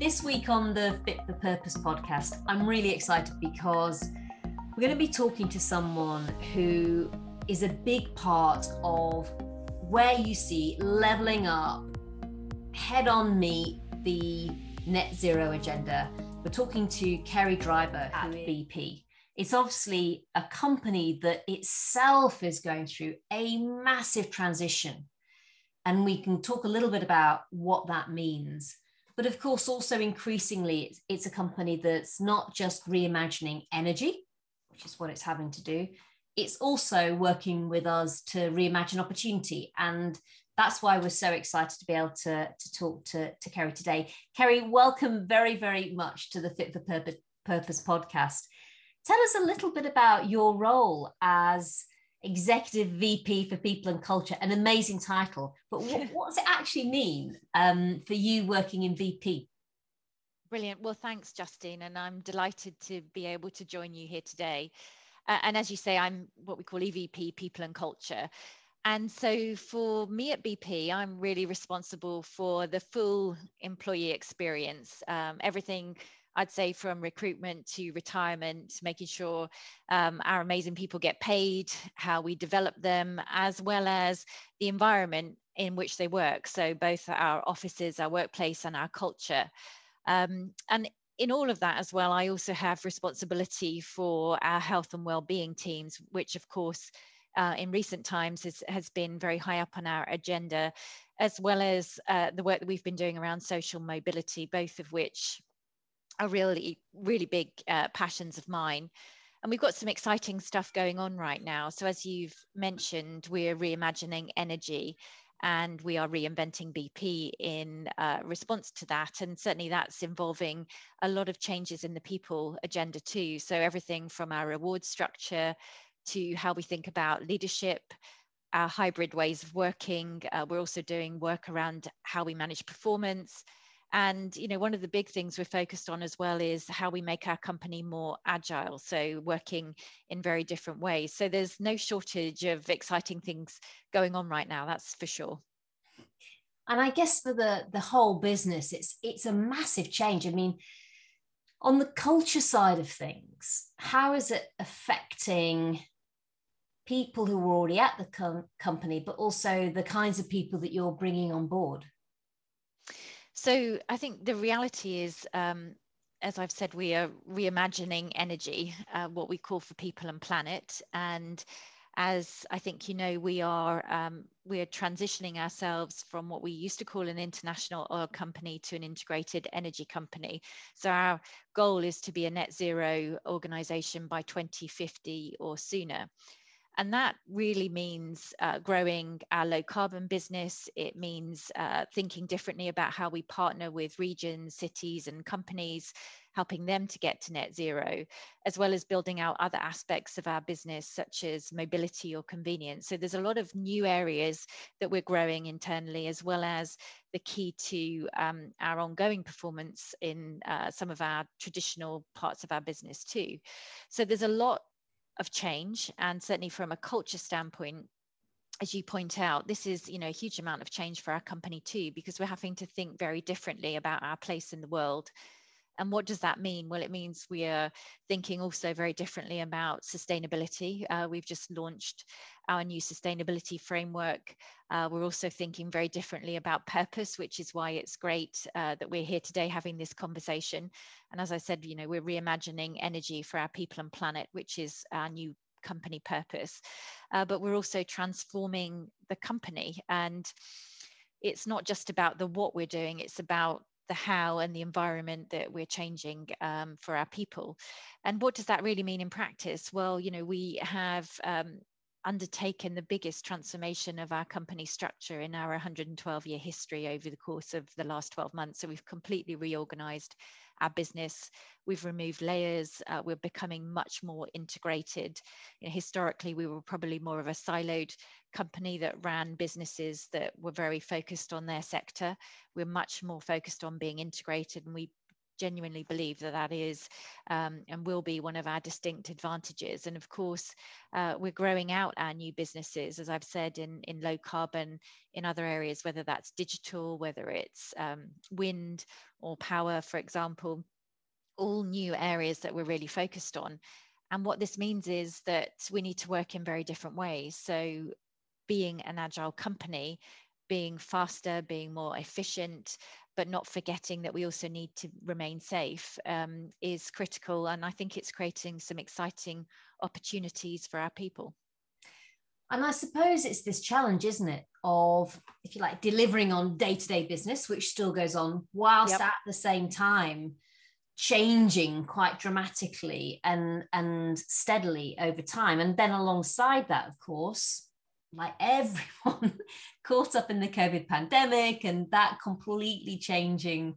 This week on the Fit for Purpose podcast, I'm really excited because we're going to be talking to someone who is a big part of where you see leveling up, head on meet the net zero agenda. We're talking to Kerry Dryburgh at BP. It's obviously a company that itself is going through a massive transition. And we can talk a little bit about what that means. But of course, also increasingly, it's, it's a company that's not just reimagining energy, which is what it's having to do, it's also working with us to reimagine opportunity. And that's why we're so excited to be able to, to talk to, to Kerry today. Kerry, welcome very, very much to the Fit for Purpose, Purpose podcast. Tell us a little bit about your role as Executive BP for People and Culture, an amazing title. But what, what does it actually mean um, for you working in VP? Brilliant. Well, thanks, Justine. And I'm delighted to be able to join you here today. Uh, and as you say, I'm what we call EVP, People and Culture. And so for me at BP, I'm really responsible for the full employee experience, um, everything I'd say from recruitment to retirement, making sure um, our amazing people get paid, how we develop them, as well as the environment in which they work. So both our offices, our workplace, and our culture. Um, and in all of that as well, I also have responsibility for our health and well-being teams, which of course uh, in recent times has, been very high up on our agenda, as well as uh, the work that we've been doing around social mobility, both of which are really, really big uh, passions of mine. And we've got some exciting stuff going on right now. So, as you've mentioned, we're reimagining energy and we are reinventing BP in uh, response to that. And certainly that's involving a lot of changes in the people agenda too. So everything from our reward structure to how we think about leadership, our hybrid ways of working. Uh, we're also doing work around how we manage performance. And you know, one of the big things we're focused on as well is how we make our company more agile. So working in very different ways. So there's no shortage of exciting things going on right now. That's for sure. And I guess for the the whole business, it's it's a massive change. I mean, on the culture side of things, how is it affecting people who are already at the com- company, but also the kinds of people that you're bringing on board? So I think the reality is, um, as I've said, we are reimagining energy, uh, what we call for people and planet. And as I think you know, we are um, we are transitioning ourselves from what we used to call an international oil company to an integrated energy company. So our goal is to be a net zero organization by 2050 or sooner. And that really means uh, growing our low carbon business. It means uh, thinking differently about how we partner with regions, cities, and companies, helping them to get to net zero, as well as building out other aspects of our business, such as mobility or convenience. So there's a lot of new areas that we're growing internally, as well as the key to um, our ongoing performance in uh, some of our traditional parts of our business, too. So there's a lot of change and certainly from a culture standpoint as you point out this is you know a huge amount of change for our company too because we're having to think very differently about our place in the world and what does that mean? Well, it means we are thinking also very differently about sustainability. Uh, we've just launched our new sustainability framework. Uh, we're also thinking very differently about purpose, which is why it's great uh, that we're here today having this conversation. And as I said, you know, we're reimagining energy for our people and planet, which is our new company purpose. Uh, but we're also transforming the company and it's not just about the what we're doing it's about the how and the environment that we're changing um, for our people. And what does that really mean in practice? Well, you know, we have um, undertaken the biggest transformation of our company structure in our 112 year history over the course of the last 12 months. So we've completely reorganized our business. We've removed layers. Uh, we're becoming much more integrated. You know, historically, we were probably more of a siloed company that ran businesses that were very focused on their sector. We're much more focused on being integrated, and we genuinely believe that that is um, and will be one of our distinct advantages. And of course, uh, we're growing out our new businesses, as I've said, in, in low carbon, in other areas, whether that's digital, whether it's um, wind or power, for example, all new areas that we're really focused on. And what this means is that we need to work in very different ways. So, being an agile company, being faster, being more efficient, but not forgetting that we also need to remain safe um, is critical. And I think it's creating some exciting opportunities for our people. And I suppose it's this challenge, isn't it, of, if you like, delivering on day to day business, which still goes on, whilst yep. at the same time changing quite dramatically and, and steadily over time. And then alongside that, of course, like everyone caught up in the COVID pandemic and that completely changing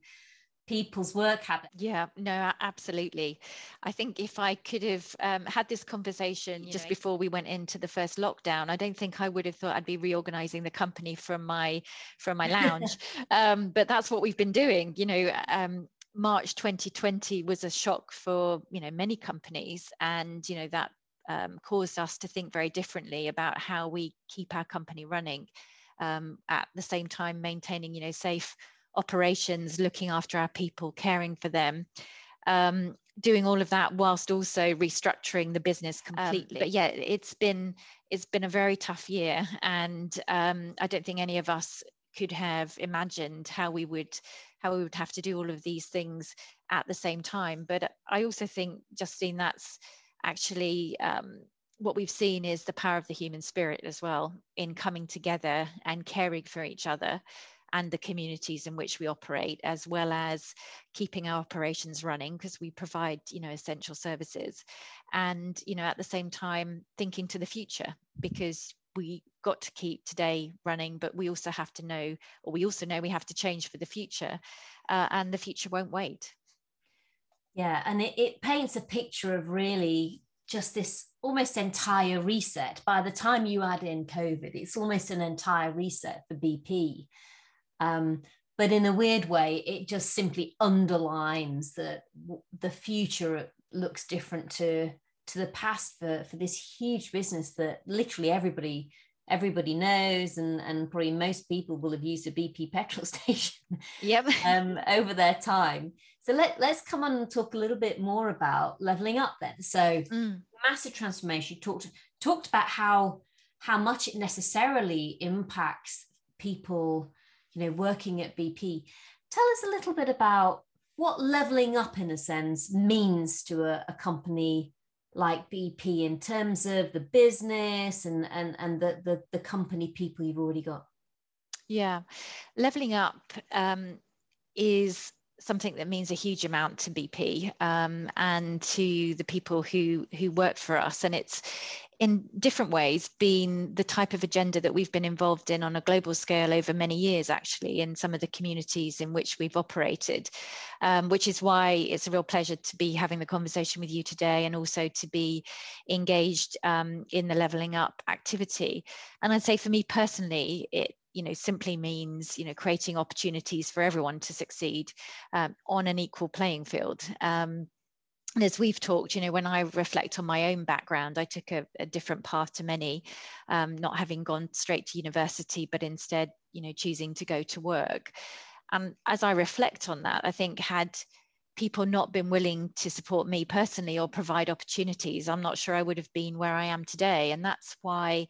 people's work habits. Yeah, no, absolutely. I think if I could have um, had this conversation just know, before we went into the first lockdown, I don't think I would have thought I'd be reorganizing the company from my from my lounge. um, but that's what we've been doing. You know, um, March 2020 was a shock for you know many companies, and you know that um, caused us to think very differently about how we keep our company running um, at the same time maintaining you know safe operations looking after our people caring for them um, doing all of that whilst also restructuring the business um, completely. but yeah it's been it's been a very tough year and um, i don't think any of us could have imagined how we would how we would have to do all of these things at the same time. But i also think justine that's actually um, what we've seen is the power of the human spirit as well in coming together and caring for each other and the communities in which we operate as well as keeping our operations running because we provide you know essential services and you know at the same time thinking to the future because we got to keep today running but we also have to know or we also know we have to change for the future uh, and the future won't wait yeah, and it, it paints a picture of really just this almost entire reset. By the time you add in COVID, it's almost an entire reset for BP. Um, but in a weird way, it just simply underlines that the future looks different to to the past for for this huge business that literally everybody everybody knows and and probably most people will have used a BP petrol station yep um, over their time so let, let's come on and talk a little bit more about leveling up then so mm. massive transformation talked talked about how how much it necessarily impacts people you know working at BP tell us a little bit about what leveling up in a sense means to a, a company like BP in terms of the business and and and the the, the company people you've already got? Yeah, leveling up um, is something that means a huge amount to BP um, and to the people who who work for us, and it's in different ways been the type of agenda that we've been involved in on a global scale over many years, actually, in some of the communities in which we've operated, um, which is why it's a real pleasure to be having the conversation with you today and also to be engaged um, in the leveling up activity. And I'd say for me personally, it you know simply means you know creating opportunities for everyone to succeed um, on an equal playing field um, and as we've talked, you know, when I reflect on my own background, I took a, a different path to many, um, not having gone straight to university, but instead, you know, choosing to go to work. And as I reflect on that, I think had people not been willing to support me personally or provide opportunities, I'm not sure I would have been where I am today. And that's why,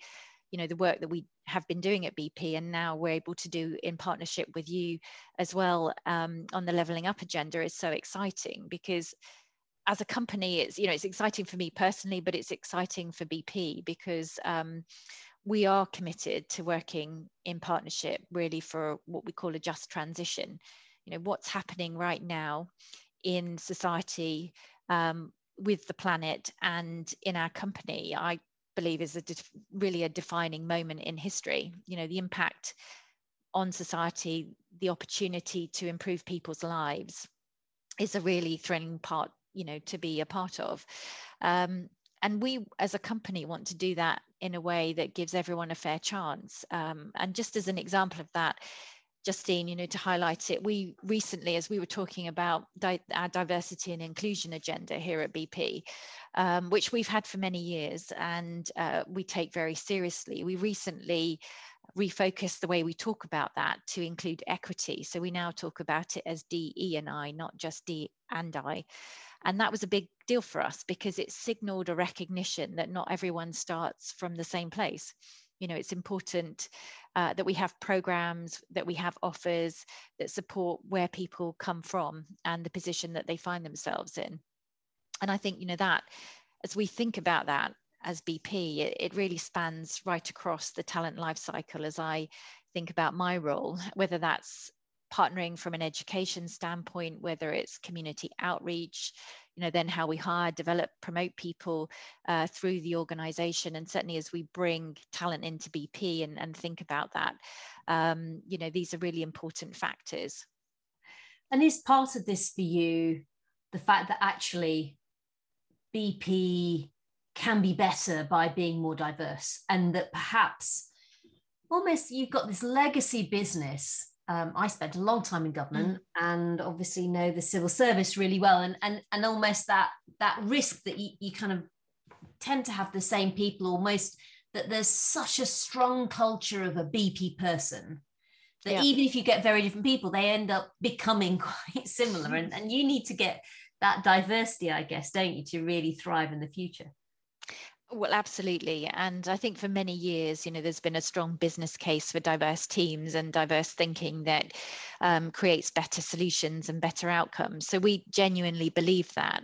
you know, the work that we have been doing at BP and now we're able to do in partnership with you as well um, on the leveling up agenda is so exciting because as a company, it's you know it's exciting for me personally, but it's exciting for BP because um, we are committed to working in partnership really for what we call a just transition. You know what's happening right now in society um, with the planet and in our company. I believe is a def- really a defining moment in history. You know the impact on society, the opportunity to improve people's lives is a really thrilling part you know to be a part of um, and we as a company want to do that in a way that gives everyone a fair chance um, and just as an example of that Justine, you know, to highlight it, we recently, as we were talking about di- our diversity and inclusion agenda here at BP, um, which we've had for many years and uh, we take very seriously, we recently refocused the way we talk about that to include equity. So we now talk about it as D, E, and I, not just D and I. And that was a big deal for us because it signaled a recognition that not everyone starts from the same place you know it's important uh, that we have programs that we have offers that support where people come from and the position that they find themselves in. And i think you know that as we think about that as bp it, it really spans right across the talent life cycle as i think about my role whether that's partnering from an education standpoint whether it's community outreach you know then how we hire develop promote people uh, through the organization. And certainly as we bring talent into bp and, and think about that um, you know these are really important factors. And is part of this for you the fact that actually bp can be better by being more diverse and that perhaps almost you've got this legacy business um, I spent a long time in government mm. and obviously know the civil service really well and and and almost that that risk that you, you kind of tend to have the same people almost that there's such a strong culture of a BP person that yeah. even if you get very different people they end up becoming quite similar and, and you need to get that diversity I guess don't you to really thrive in the future well, absolutely. And I think for many years, you know, there's been a strong business case for diverse teams and diverse thinking that um, creates better solutions and better outcomes. So we genuinely believe that.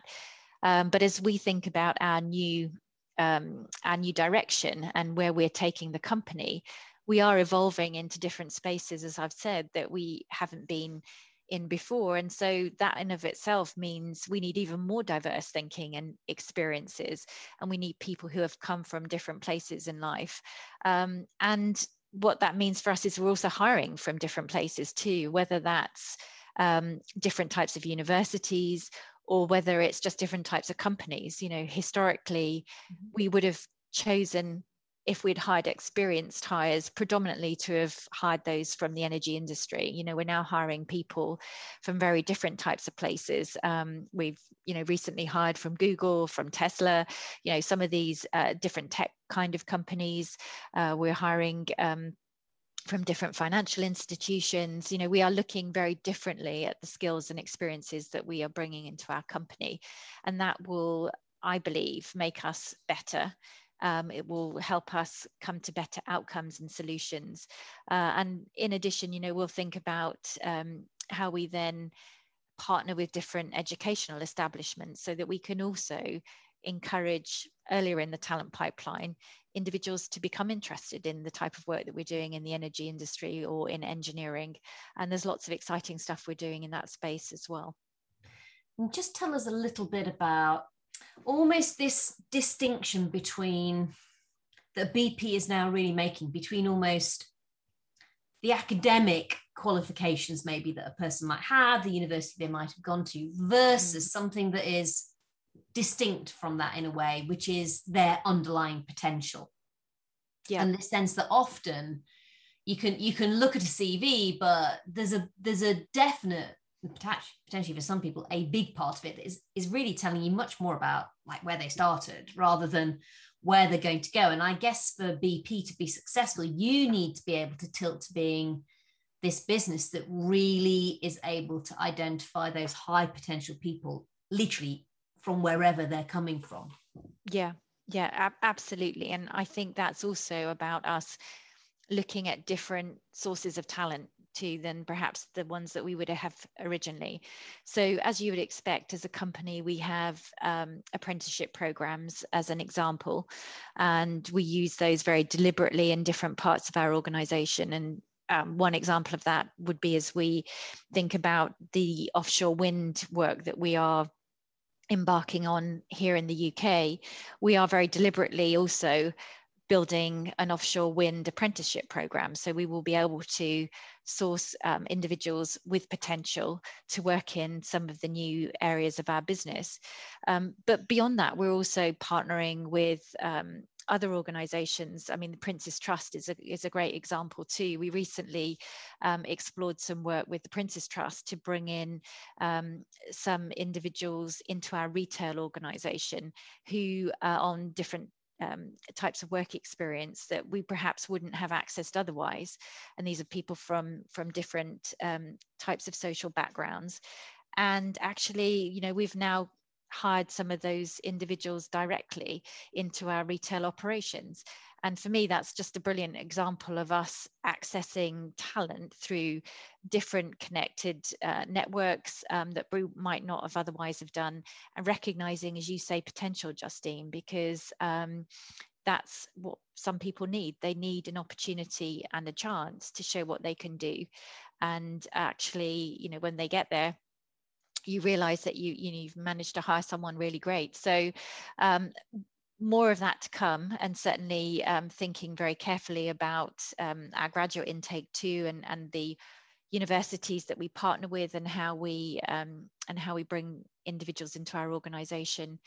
Um, but as we think about our new um, our new direction and where we're taking the company, we are evolving into different spaces, as I've said, that we haven't been in before. And so that in of itself means we need even more diverse thinking and experiences. And we need people who have come from different places in life. Um, and what that means for us is we're also hiring from different places too, whether that's um, different types of universities or whether it's just different types of companies. You know, historically, mm-hmm. we would have chosen if we'd hired experienced hires predominantly to have hired those from the energy industry. You know we're now hiring people from very different types of places. Um, we've you know recently hired from google from tesla you know some of these uh, different tech kind of companies. Uh, we're hiring um, from different financial institutions. You know we are looking very differently at the skills and experiences that we are bringing into our company. And that will i believe make us better um, it will help us come to better outcomes and solutions. Uh, and in addition, you know, we'll think about um, how we then partner with different educational establishments so that we can also encourage earlier in the talent pipeline individuals to become interested in the type of work that we're doing in the energy industry or in engineering. And there's lots of exciting stuff we're doing in that space as well. just tell us a little bit about almost this distinction between that BP is now really making between almost the academic qualifications maybe that a person might have, the university they might have gone to, versus mm. something that is distinct from that in a way, which is their underlying potential. Yeah. And the sense that often you can you can look at a CV, but there's a there's a definite potentially for some people a big part of it is is really telling you much more about like where they started rather than where they're going to go. And i guess for bp to be successful you need to be able to tilt to being this business that really is able to identify those high potential people literally from wherever they're coming from. Yeah. Yeah ab- absolutely. And i think that's also about us looking at different sources of talent to than perhaps the ones that we would have originally. So, as you would expect, as a company, we have um, apprenticeship programs as an example, and we use those very deliberately in different parts of our organization. And um, one example of that would be as we think about the offshore wind work that we are embarking on here in the UK, we are very deliberately also building an offshore wind apprenticeship program. So we will be able to source um, individuals with potential to work in some of the new areas of our business. Um, but beyond that, we're also partnering with um, other organizations. I mean, the Prince's Trust is a, is a great example too. We recently um, explored some work with the Prince's Trust to bring in um, some individuals into our retail organization who are on different um, types of work experience that we perhaps wouldn't have accessed otherwise. And these are people from, from different um, types of social backgrounds. And actually, you know, we've now hired some of those individuals directly into our retail operations. And for me, that's just a brilliant example of us accessing talent through different connected uh, networks um, that we might not have otherwise have done, and recognizing, as you say, potential, Justine, because um, that's what some people need. They need an opportunity and a chance to show what they can do. And actually, you know, when they get there, you realize that you you you've managed to hire someone really great so um, more of that to come and certainly um, thinking very carefully about um, our graduate intake too and and the universities that we partner with and how we um, and how we bring individuals into our organization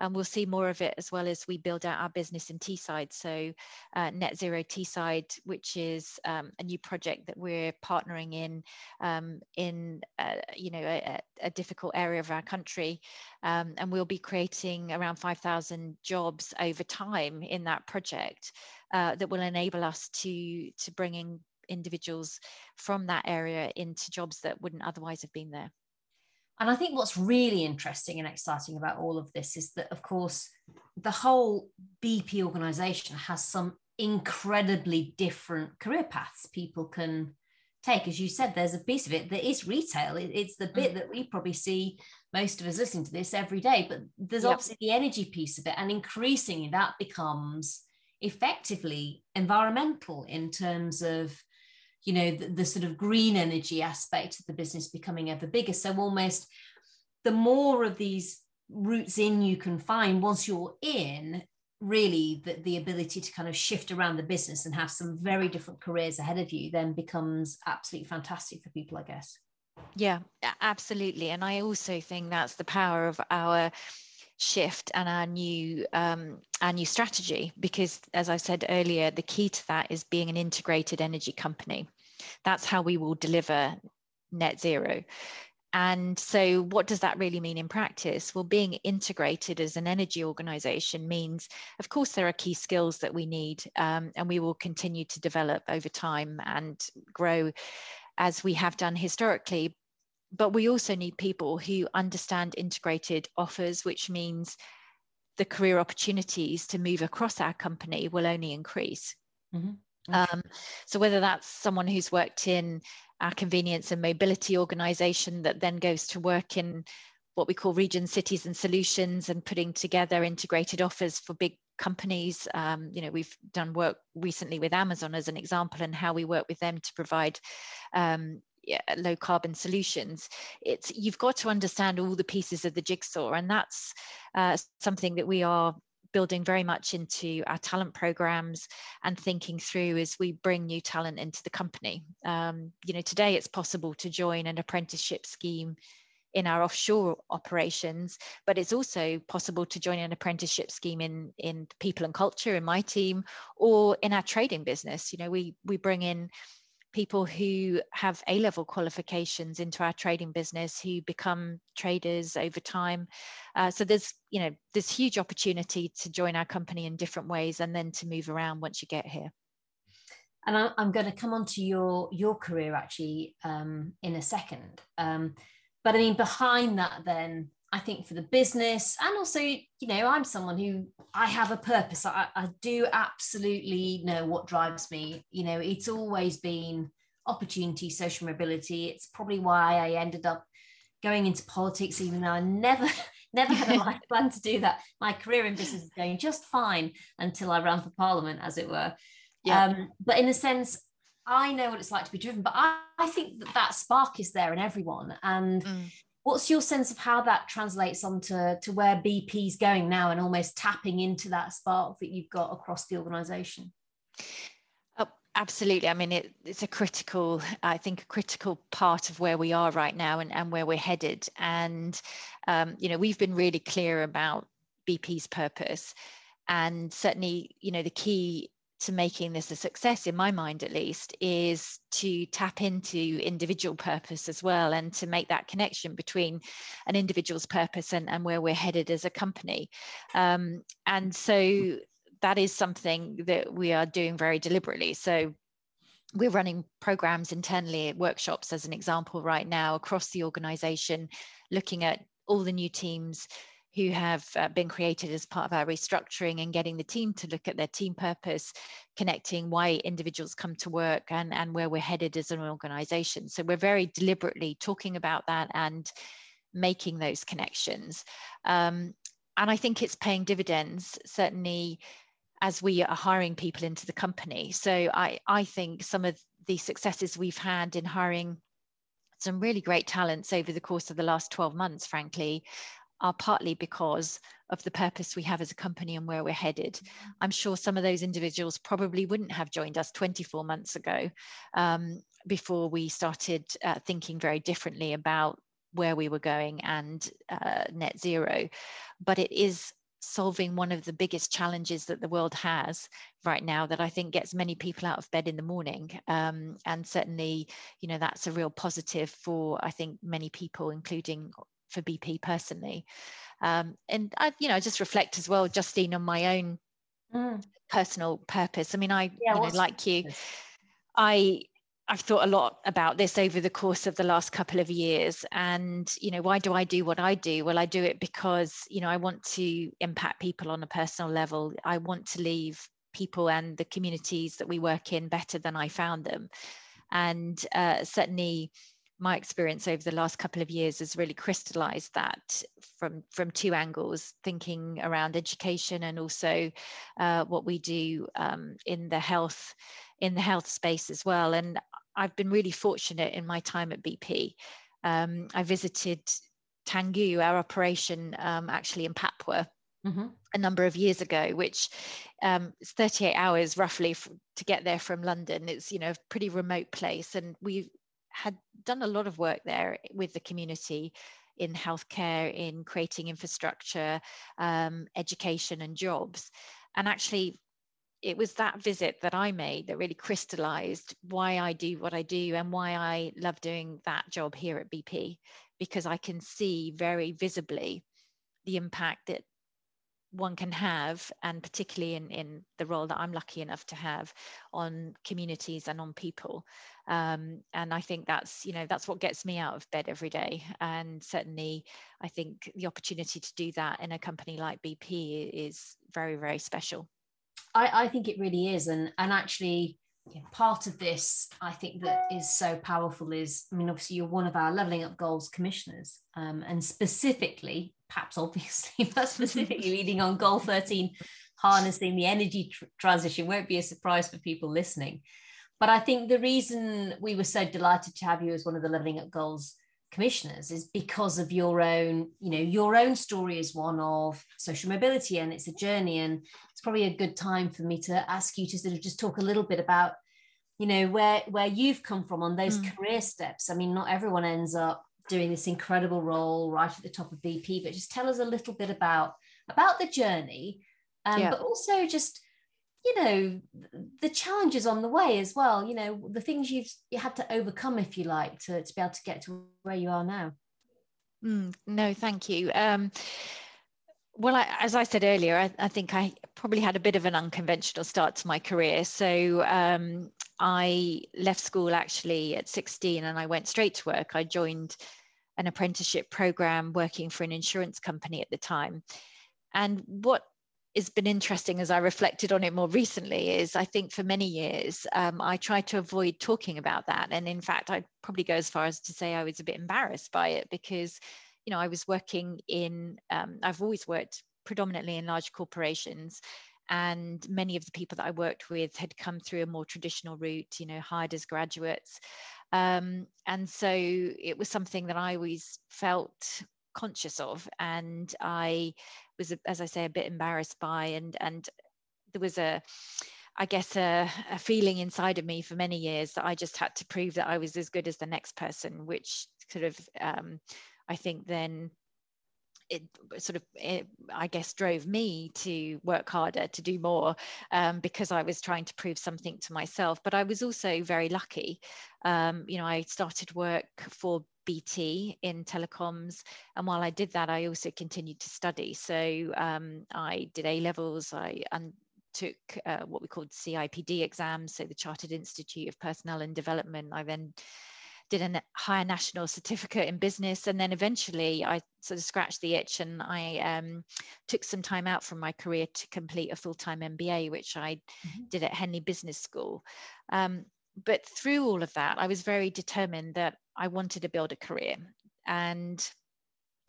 and we'll see more of it as well as we build out our business in Teesside. So uh, Net Zero Teesside, which is um, a new project that we're partnering in um, in uh, you know a, a, difficult area of our country, um, and we'll be creating around 5,000 jobs over time in that project uh, that will enable us to to bring in individuals from that area into jobs that wouldn't otherwise have been there. And I think what's really interesting and exciting about all of this is that, of course, the whole BP organization has some incredibly different career paths people can take. As you said, there's a piece of it that is retail. it's the bit mm. that we probably see most of us listening to this every day, but there's yep. obviously the energy piece of it. And increasingly, that becomes effectively environmental in terms of you know the, the, sort of green energy aspect of the business becoming ever bigger. So almost the more of these routes in you can find once you're in really the, the ability to kind of shift around the business and have some very different careers ahead of you then becomes absolutely fantastic for people i guess. Yeah absolutely. And i also think that's the power of our shift and our new um, our new strategy because as i said earlier the key to that is being an integrated energy company. That's how we will deliver net zero. And so what does that really mean in practice? Well being integrated as an energy organization means of course there are key skills that we need um, and we will continue to develop over time and grow as we have done historically but we also need people who understand integrated offers, which means the career opportunities to move across our company will only increase. Mm-hmm. Okay. Um, so whether that's someone who's worked in our convenience and mobility organization that then goes to work in what we call region cities and solutions and putting together integrated offers for big companies um, you know we've done work recently with amazon as an example and how we work with them to provide um, low carbon solutions it's you've got to understand all the pieces of the jigsaw and that's uh, something that we are building very much into our talent programs and thinking through as we bring new talent into the company. Um, you know today it's possible to join an apprenticeship scheme in our offshore operations but it's also possible to join an apprenticeship scheme in in people and culture in my team or in our trading business. You know we we bring in people who have A level qualifications into our trading business who become traders over time. Uh, so there's, you know, there's huge opportunity to join our company in different ways and then to move around once you get here. And I'm going to come on to your your career actually um, in a second. Um, but I mean, behind that, then I think for the business and also, you know, I'm someone who I have a purpose. I, I do absolutely know what drives me. You know, it's always been opportunity, social mobility. It's probably why I ended up going into politics, even though I never, never had a life plan to do that. My career in business is going just fine until I ran for parliament, as it were. Yeah. Um, but in a sense, I know what it's like to be driven, but I, I think that that spark is there in everyone. And mm what's your sense of how that translates onto to where BP's going now and almost tapping into that spark that you've got across the organization? Oh, absolutely. I mean, it, it's a critical, I think, a critical part of where we are right now and, and where we're headed. And, um, you know, we've been really clear about BP's purpose. and certainly, you know, the key to making this a success, in my mind at least, is to tap into individual purpose as well and to make that connection between an individual's purpose and, and where we're headed as a company. Um, and so that is something that we are doing very deliberately. So we're running programs internally, workshops as an example right now across the organization, looking at all the new teams who have uh, been created as part of our restructuring and getting the team to look at their team purpose, connecting why individuals come to work and, and where we're headed as an organization. So we're very deliberately talking about that and making those connections. Um, and I think it's paying dividends, certainly as we are hiring people into the company. So I, I think some of the successes we've had in hiring some really great talents over the course of the last 12 months, frankly, are partly because of the purpose we have as a company and where we're headed. Mm-hmm. I'm sure some of those individuals probably wouldn't have joined us 24 months ago um, before we started uh, thinking very differently about where we were going and uh, net zero. But it is solving one of the biggest challenges that the world has right now that I think gets many people out of bed in the morning. Um, and certainly, you know, that's a real positive for, I think, many people, including for BP personally. Um, and I, you know, I just reflect as well, Justine, on my own mm. personal purpose. I mean, I, yeah, you know, like you, I, I've thought a lot about this over the course of the last couple of years. And, you know, why do I do what I do? Well, I do it because, you know, I want to impact people on a personal level. I want to leave people and the communities that we work in better than I found them. And uh, certainly, my experience over the last couple of years has really crystallized that from from two angles thinking around education and also uh, what we do um, in the health in the health space as well and i've been really fortunate in my time at bp um, i visited Tangguh our operation um, actually in papua Mm-hmm. a number of years ago, which um, it's 38 hours roughly f- to get there from London. It's you know a pretty remote place, and we had done a lot of work there with the community in healthcare, in creating infrastructure, um, education, and jobs. And actually, it was that visit that I made that really crystallized why I do what I do and why I love doing that job here at BP, because I can see very visibly the impact that one can have, and particularly in, in the role that I'm lucky enough to have on communities and on people. Um, and I think that's, you know, that's what gets me out of bed every day. And certainly, I think the opportunity to do that in a company like BP is very, very special. I, I think it really is. And, and actually, part of this i think that is so powerful is i mean obviously you're one of our leveling up goals commissioners um, and specifically perhaps obviously but specifically leading on goal 13 harnessing the energy tr- transition. Won't be a surprise for people listening. But i think the reason we were so delighted to have you as one of the leveling up goals commissioners is because of your own you know your own story is one of social mobility and it's a journey and it's probably a good time for me to ask you to sort of just talk a little bit about you know where where you've come from on those mm. career steps. I mean not everyone ends up doing this incredible role right at the top of bp but just tell us a little bit about about the journey um, yeah. but also just you know the challenges on the way as well you know the things you've you had to overcome if you like to, to be able to get to where you are now. Mm, no thank you. Um, well I, as i said earlier I, I, think i probably had a bit of an unconventional start to my career. So um, i left school actually at 16 and i went straight to work. I joined an apprenticeship program working for an insurance company at the time and what has been interesting as I reflected on it more recently is I think for many years um, I tried to avoid talking about that. And in fact, I'd probably go as far as to say I was a bit embarrassed by it because, you know, I was working in, um, I've always worked predominantly in large corporations. And many of the people that I worked with had come through a more traditional route, you know, hired as graduates. Um, and so it was something that I always felt conscious of. And I was, as I say, a bit embarrassed by, and and there was a, I guess, a, a feeling inside of me for many years that I just had to prove that I was as good as the next person, which sort of, um, I think, then it sort of it, i guess drove me to work harder to do more um, because i was trying to prove something to myself. But i was also very lucky. Um, you know i started work for bt in telecoms and while i did that i also continued to study. So um, i did a levels i took uh, what we called cipd exams so the chartered institute of personnel and development. I then did a higher national certificate in business and then eventually i sort of scratched the itch and i um, took some time out from my career to complete a full-time mba which i mm-hmm. did at henley business school um, but through all of that i was very determined that i wanted to build a career and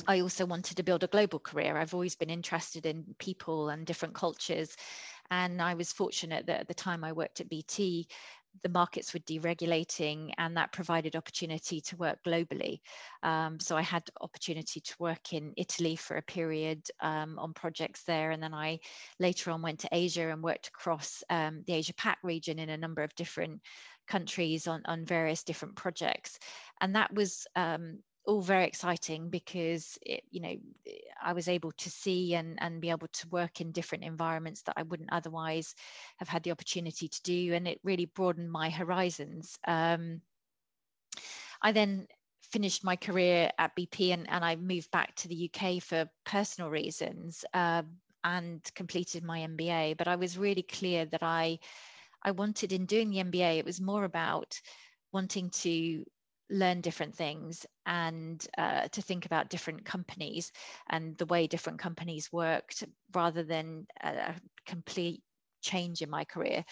I also wanted to build a global career. I've always been interested in people and different cultures. And I was fortunate that at the time I worked at BT, the markets were deregulating and that provided opportunity to work globally. Um, so I had opportunity to work in Italy for a period um, on projects there. And then I later on went to Asia and worked across um, the Asia Pac region in a number of different countries on, on various different projects. And that was um, all very exciting because it, you know I was able to see and and be able to work in different environments that I wouldn't otherwise have had the opportunity to do, and it really broadened my horizons. Um, I then finished my career at BT and, and I moved back to the UK for personal reasons uh, and completed my MBA. But I was really clear that I I wanted in doing the MBA, it was more about wanting to learn different things and uh, to think about different companies and the way different companies worked rather than a complete change in my career.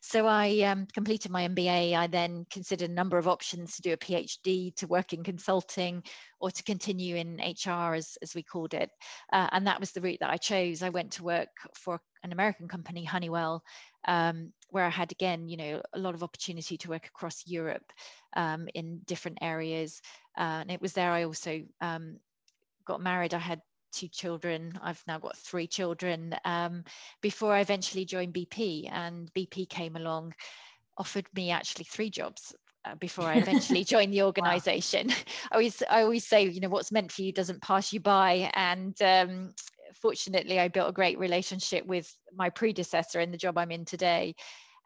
So I um, completed my MBA. I then considered a number of options to do a PhD, to work in consulting, or to continue in HR, as, as we called it. Uh, and that was the route that I chose. I went to work for an American company, Honeywell, um, where I had again, you know, a lot of opportunity to work across Europe um, in different areas. Uh, and it was there I also um, got married. I had two children. I've now got three children. Um, before I eventually joined BP, and BP came along, offered me actually three jobs uh, before I eventually joined the organization. wow. I always I always say, you know, what's meant for you doesn't pass you by. And um, fortunately, I built a great relationship with my predecessor in the job I'm in today.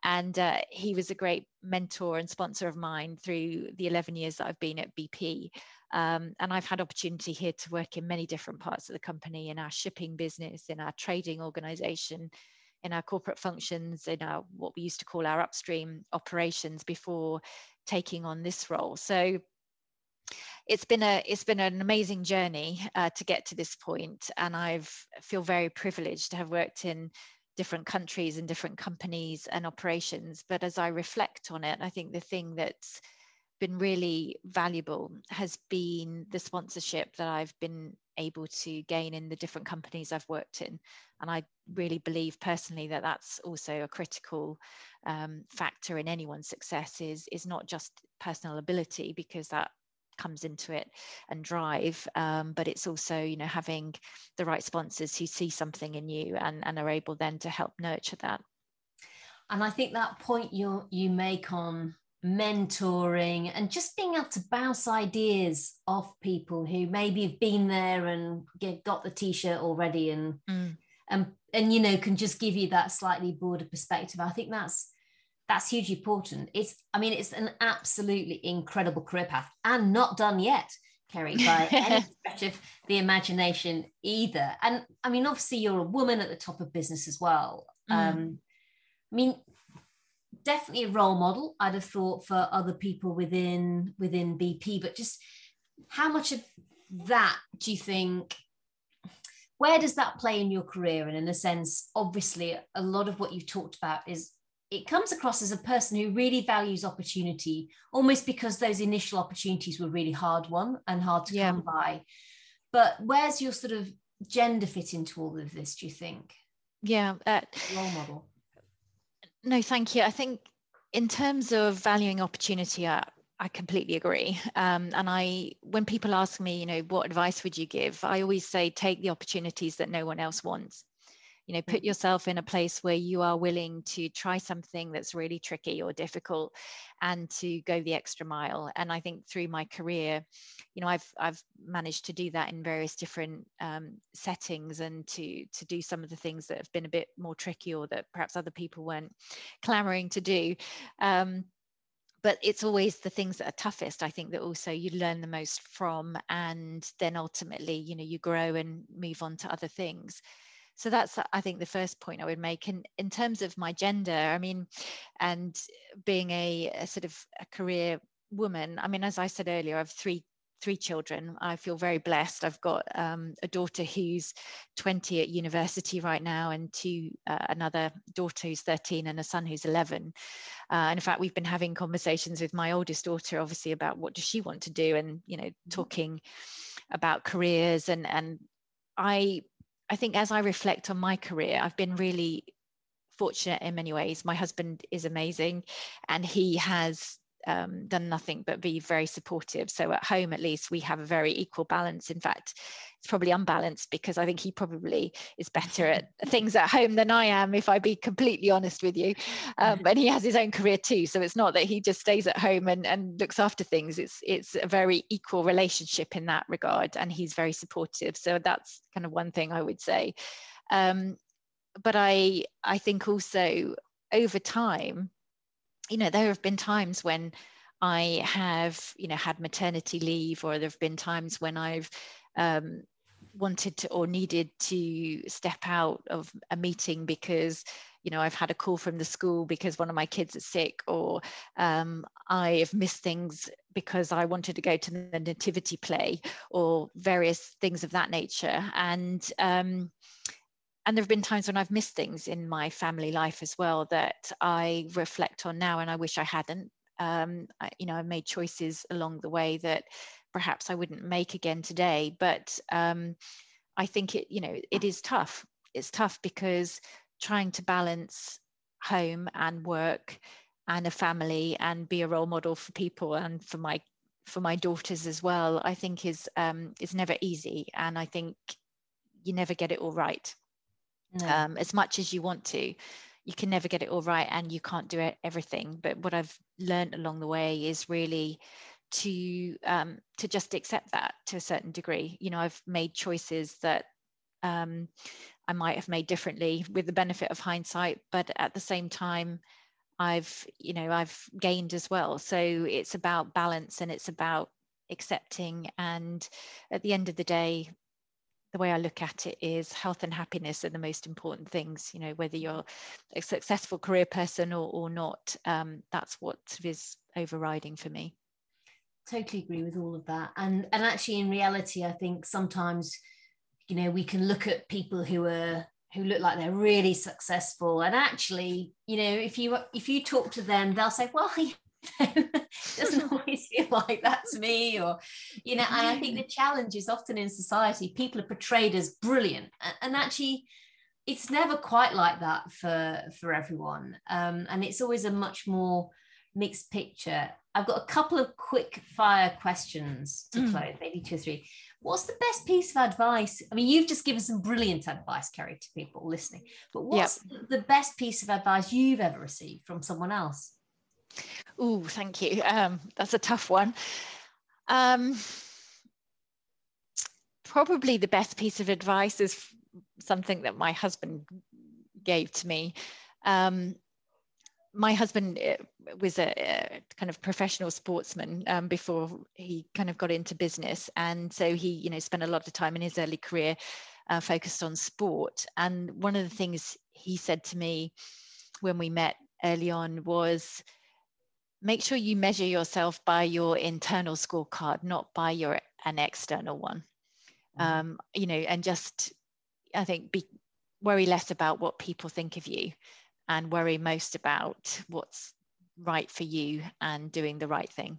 And uh, he was a great mentor and sponsor of mine through the 11 years that I've been at BP. Um, and I've had opportunity here to work in many different parts of the company in our shipping business, in our trading organization, in our corporate functions, in our what we used to call our upstream operations before taking on this role. So it's been a it's been an amazing journey uh, to get to this point, and I've feel very privileged to have worked in different countries and different companies and operations. But as I reflect on it, I think the thing that's been really valuable has been the sponsorship that I've been able to gain in the different companies I've worked in. And I really believe personally that that's also a critical um, factor in anyone's success is, is not just personal ability, because that comes into it and drive um, but it's also you know having the right sponsors who see something in you and, and are able then to help nurture that and i think that point you you make on mentoring and just being able to bounce ideas off people who maybe have been there and get, got the t-shirt already and mm. and and you know can just give you that slightly broader perspective i think that's that's hugely important. It's, I mean, it's an absolutely incredible career path and not done yet, Kerry, by any stretch of the imagination either. And I mean, obviously, you're a woman at the top of business as well. Mm. Um, I mean, definitely a role model. I'd have thought for other people within within BP, but just how much of that do you think? Where does that play in your career? And in a sense, obviously, a lot of what you've talked about is it comes across as a person who really values opportunity, almost because those initial opportunities were really hard won and hard to yeah. come by. But where's your sort of gender fit into all of this, do you think? Yeah. Uh, Role model. No, thank you. I think in terms of valuing opportunity, I, I completely agree. Um, and I, when people ask me, you know, what advice would you give? I always say, take the opportunities that no one else wants you know put yourself in a place where you are willing to try something that's really tricky or difficult and to go the extra mile. And i think through my career you know i've i've managed to do that in various different um, settings and to to do some of the things that have been a bit more tricky or that perhaps other people weren't clamoring to do. Um, but it's always the things that are toughest i think that also you learn the most from. And then ultimately you know you grow and move on to other things so that's i think the first point i would make and in terms of my gender i mean and being a, a sort of a career woman i mean as i said earlier i have three three children. I feel very blessed. I've got um, a daughter who's 20 at university right now, and two uh, another daughter who's 13 and a son who's 11. Uh, and in fact, we've been having conversations with my oldest daughter, obviously, about what does she want to do, and you know, mm-hmm. talking about careers. And and I I think as I reflect on my career, I've been really fortunate in many ways. My husband is amazing, and he has um, done nothing but be very supportive. So at home, at least, we have a very equal balance. In fact, it's probably unbalanced because I think he probably is better at things at home than I am, if I be completely honest with you. Um, and he has his own career too. So it's not that he just stays at home and, and looks after things. It's it's a very equal relationship in that regard, and he's very supportive. So that's kind of one thing I would say. Um, but I I think also over time you know, there have been times when I have, you know, had maternity leave, or there have been times when I've um, wanted to or needed to step out of a meeting because you know i've had a call from the school because one of my kids is sick or um, i have missed things because i wanted to go to the nativity play or various things of that nature. And um, and there have been times when I've missed things in my family life as well that I reflect on now, and I wish I hadn't. Um, I, you know, I made choices along the way that perhaps I wouldn't make again today. But um, I think it, you know, it is tough. It's tough because trying to balance home and work and a family and be a role model for people and for my for my daughters as well, I think is um, is never easy, and I think you never get it all right no. um, as much as you want to. You can never get it all right and you can't do everything. But what i've learned along the way is really to um, to just accept that to a certain degree. You know i've made choices that um, i might have made differently with the benefit of hindsight but at the same time i've you know i've gained as well. So it's about balance and it's about accepting. And at the end of the day the way I look at it is health and happiness are the most important things. You know, whether you're a successful career person or, or not, um, that's what is overriding for me. Totally agree with all of that. And and actually, in reality, I think sometimes, you know, we can look at people who are who look like they're really successful, and actually, you know, if you if you talk to them, they'll say, "Well, doesn't always feel like that to me or you know and i think the challenge is often in society people are portrayed as brilliant and actually it's never quite like that for for everyone um, and it's always a much more mixed picture. I've got a couple of quick fire questions to mm. close maybe two or three. What's the best piece of advice? I mean you've just given some brilliant advice kerry to people listening but what's yep. the best piece of advice you've ever received from someone else Oh, thank you. Um, that's a tough one. Um, probably the best piece of advice is something that my husband gave to me. Um, my husband uh, was a, a, kind of professional sportsman um, before he kind of got into business, and so he, you know, spent a lot of time in his early career uh, focused on sport. And one of the things he said to me when we met early on was, make sure you measure yourself by your internal scorecard, not by your an external one. Mm-hmm. Um, you know, and just I think be worry less about what people think of you and worry most about what's right for you and doing the right thing.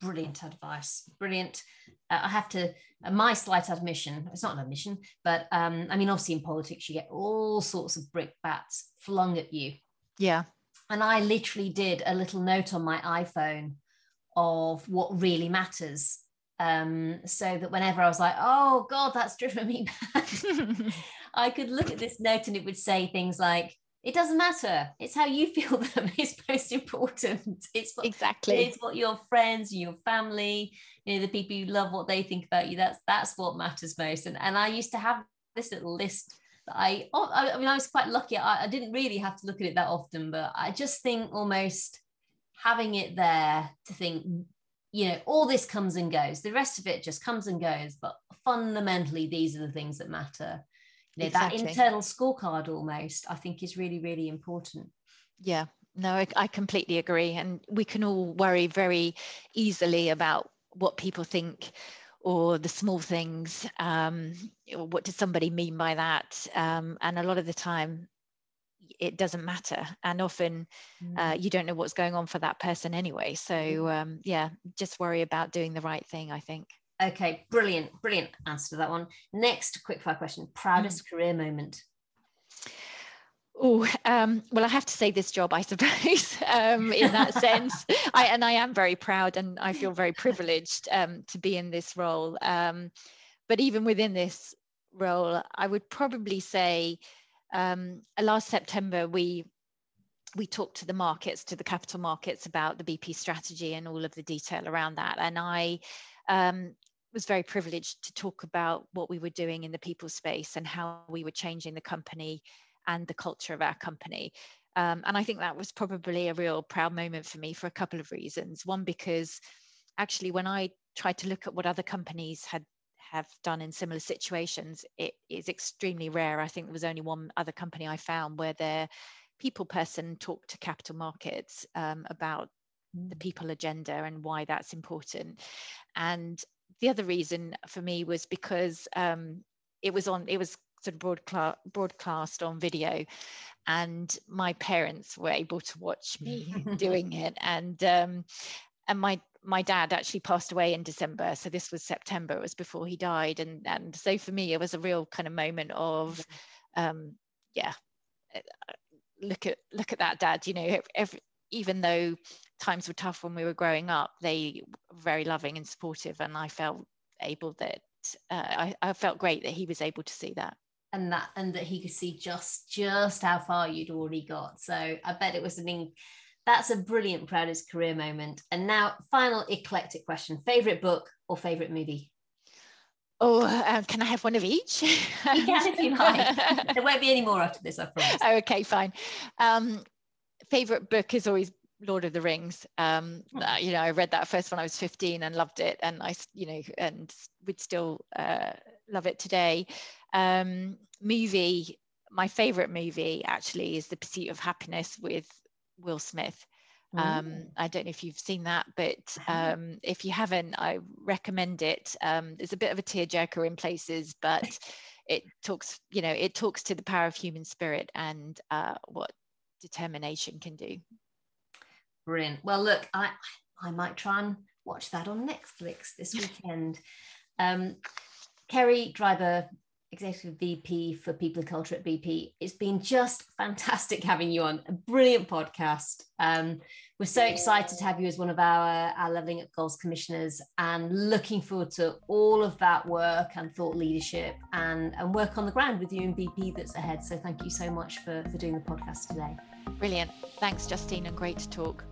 Brilliant advice. Brilliant. Uh, I have to, uh, my slight admission, it's not an admission, but um, I mean, obviously in politics, you get all sorts of brickbats flung at you. Yeah. And I literally did a little note on my iPhone of what really matters. um, so that whenever I was like, oh God, that's driven me mad, I could look at this note and it would say things like, it doesn't matter. It's how you feel that is most important. It's what, exactly it's what your friends and your family, you know, the people you love, what they think about you. That's that's what matters most. And and I used to have this little list I oh, I mean I was quite lucky. I, I didn't really have to look at it that often, but I just think almost having it there to think you know, all this comes and goes. The rest of it just comes and goes. But fundamentally, these are the things that matter. You know, exactly. that internal scorecard almost, I think, is really, really important. Yeah, no, I, I completely agree. And we can all worry very easily about what people think or the small things. Um, what does somebody mean by that? Um, and a lot of the time, it doesn't matter and often uh, mm. you don't know what's going on for that person anyway so mm. um, yeah just worry about doing the right thing i think okay brilliant brilliant answer to that one next quick fire question proudest mm. career moment Oh, um, well, I have to say this job, I suppose, um, in that sense. I, and I am very proud and I feel very privileged um, to be in this role. Um, but even within this role, I would probably say um, last September, we we talked to the markets, to the capital markets about the BP strategy and all of the detail around that. And I um, was very privileged to talk about what we were doing in the people space and how we were changing the company and the culture of our company. Um, and I think that was probably a real proud moment for me for a couple of reasons. One, because actually, when I tried to look at what other companies had have done in similar situations, it is extremely rare. I think there was only one other company I found where their people person talked to capital markets um, about the mm. people agenda and why that's important. And the other reason for me was because um, it was on, it was sort of broadcast, broadcast on video and my parents were able to watch me doing it and um, and my my dad actually passed away in December. So this was September, it was before he died. And, and so for me, it was a real kind of moment of, um, yeah, uh, look at, look at that dad, you know, every, even though times were tough when we were growing up, they were very loving and supportive. And I felt able that, uh, I, I felt great that he was able to see that and that and that he could see just just how far you'd already got so i bet it was an in, that's a brilliant proudest career moment. And now, final eclectic question favorite book or favorite movie? Oh, uh, can I have one of each? you can if you like. there won't be any more after this, I promise. Oh, okay, fine. Um, favorite book is always Lord of the Rings. Um, hmm. uh, you know, I read that first when I was 15 and loved it, and I, you know, and would still uh, love it today. Um, movie, my favorite movie actually is The Pursuit of Happyness with Will Smith. Um, I don't know if you've seen that, but um, if you haven't, I recommend it. Um, there's a bit of a tearjerker in places, but it talks, you know, it talks to the power of human spirit and uh, what determination can do. Brilliant. Well, look, I I might try and watch that on Netflix this weekend. Um, Kerry Dryburgh, Executive VP for People and Culture at BP. It's been just fantastic having you on. A brilliant podcast. Um, we're so excited to have you as one of our, our Levelling Up Goals commissioners and looking forward to all of that work and thought leadership and, and work on the ground with you and BP that's ahead. So thank you so much for, for doing the podcast today. Brilliant. Thanks, Justine, and great to talk.